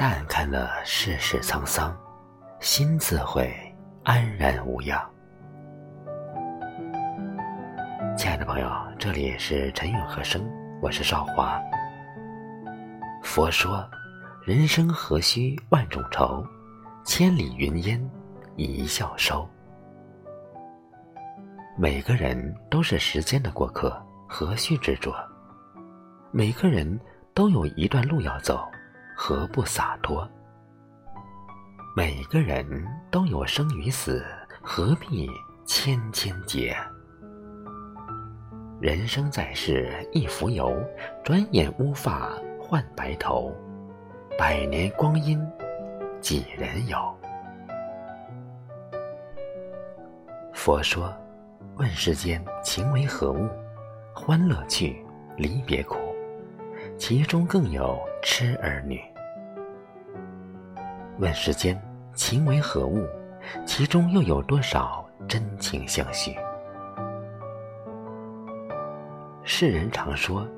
淡看了世事沧桑，心自会安然无恙。亲爱的朋友，这里是陈韵和声，我是少华。佛说，人生何须万种愁，千里云烟一笑收。每个人都是时间的过客，何须执着？每个人都有一段路要走，何不洒脱？每个人都有生与死，何必千千结？人生在世一浮游，转眼乌发换白头，百年光阴几人有？佛说：问世间情为何物？欢乐去，离别苦。其中更有痴儿女。问世间情为何物？其中又有多少真情相许？世人常说，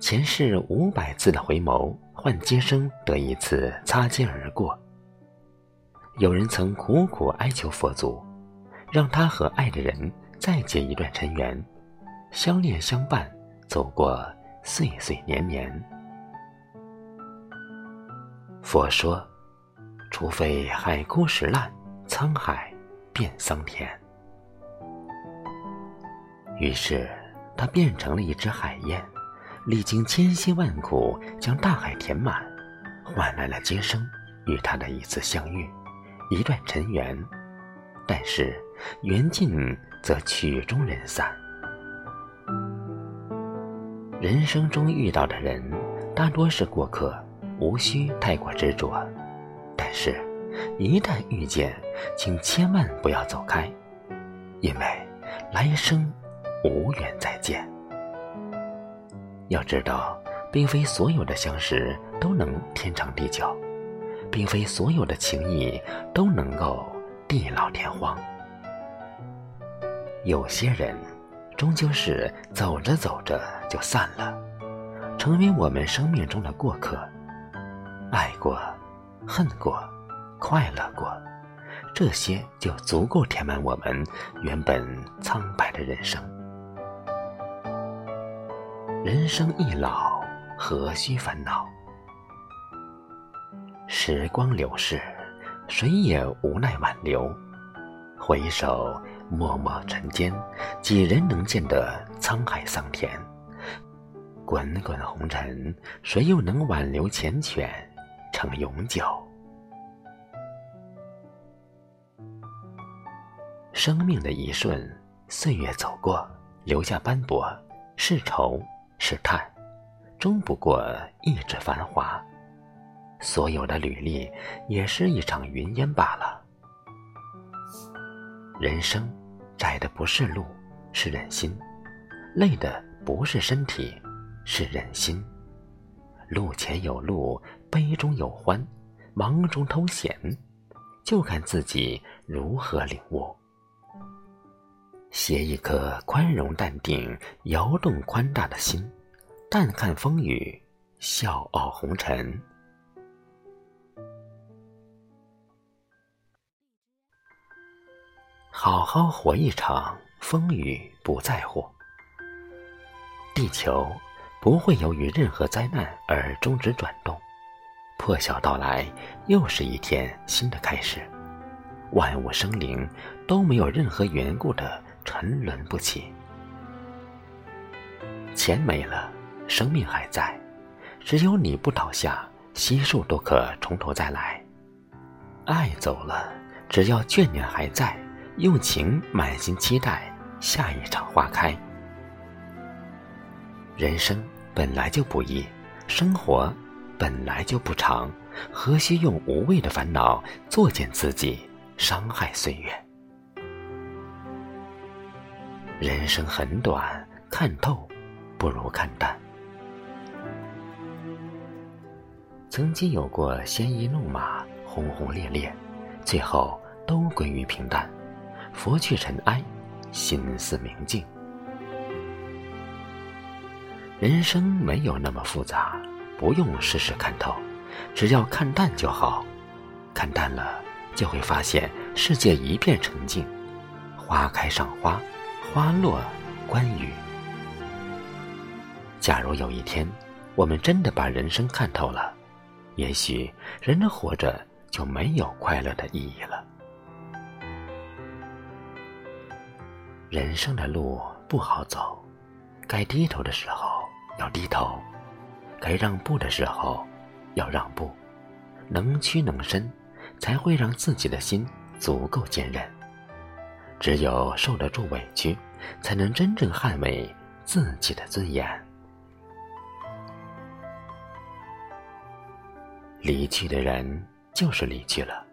前世五百次的回眸，换今生得一次擦肩而过。有人曾苦苦哀求佛祖，让他和爱的人再结一段尘缘，相恋相伴，走过。岁岁年年，佛说：“除非海枯石烂，沧海变桑田。”于是，他变成了一只海燕，历经千辛万苦，将大海填满，换来了今生与他的一次相遇，一段尘缘。但是，缘尽则曲终人散。人生中遇到的人，大多是过客，无需太过执着。但是，一旦遇见，请千万不要走开，因为来生无缘再见。要知道，并非所有的相识都能天长地久，并非所有的情谊都能够地老天荒。有些人。终究是走着走着就散了，成为我们生命中的过客。爱过，恨过，快乐过，这些就足够填满我们原本苍白的人生。人生易老，何须烦恼？时光流逝，谁也无奈挽留。回首。默默尘间，几人能见得沧海桑田？滚滚红尘，谁又能挽留缱绻成永久？生命的一瞬，岁月走过，留下斑驳，是愁是叹，终不过一纸繁华。所有的履历，也是一场云烟罢了。人生。窄的不是路，是人心；累的不是身体，是人心。路前有路，杯中有欢，忙中偷闲，就看自己如何领悟。携一颗宽容淡定、摇动宽大的心，淡看风雨，笑傲红尘。好好活一场，风雨不在乎。地球不会由于任何灾难而终止转动，破晓到来，又是一天新的开始。万物生灵都没有任何缘故的沉沦不起。钱没了，生命还在；只有你不倒下，悉数都可从头再来。爱走了，只要眷恋还在。用情满心期待下一场花开。人生本来就不易，生活本来就不长，何须用无谓的烦恼作践自己，伤害岁月？人生很短，看透不如看淡。曾经有过鲜衣怒马，轰轰烈烈，最后都归于平淡。佛去尘埃，心思明镜。人生没有那么复杂，不用事事看透，只要看淡就好。看淡了，就会发现世界一片澄净，花开上花，花落观雨。假如有一天，我们真的把人生看透了，也许人的活着就没有快乐的意义了。人生的路不好走，该低头的时候要低头，该让步的时候要让步，能屈能伸。才会让自己的心足够坚韧。只有受得住委屈，才能真正捍卫自己的尊严。离去的人就是离去了，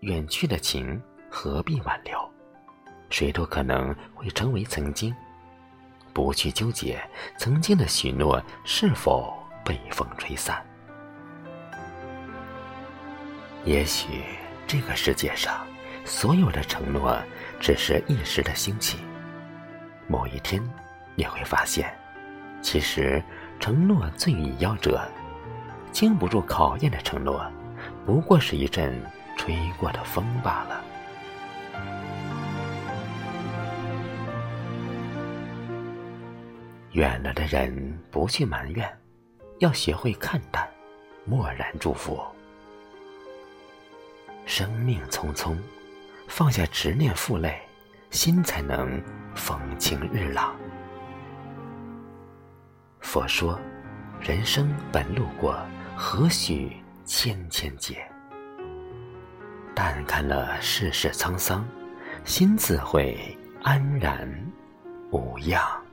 远去的情何必挽留？谁都可能会成为曾经，不去纠结曾经的许诺是否被风吹散。也许这个世界上所有的承诺只是一时的兴起，某一天你会发现，其实承诺最易夭折，经不住考验的承诺，不过是一阵吹过的风罢了。远了的人不去埋怨，要学会看淡，默然祝福。生命匆匆，放下执念负累，心才能风清日朗。佛说，人生本路过，何须千千劫？但看了世事沧桑，心自会安然无恙。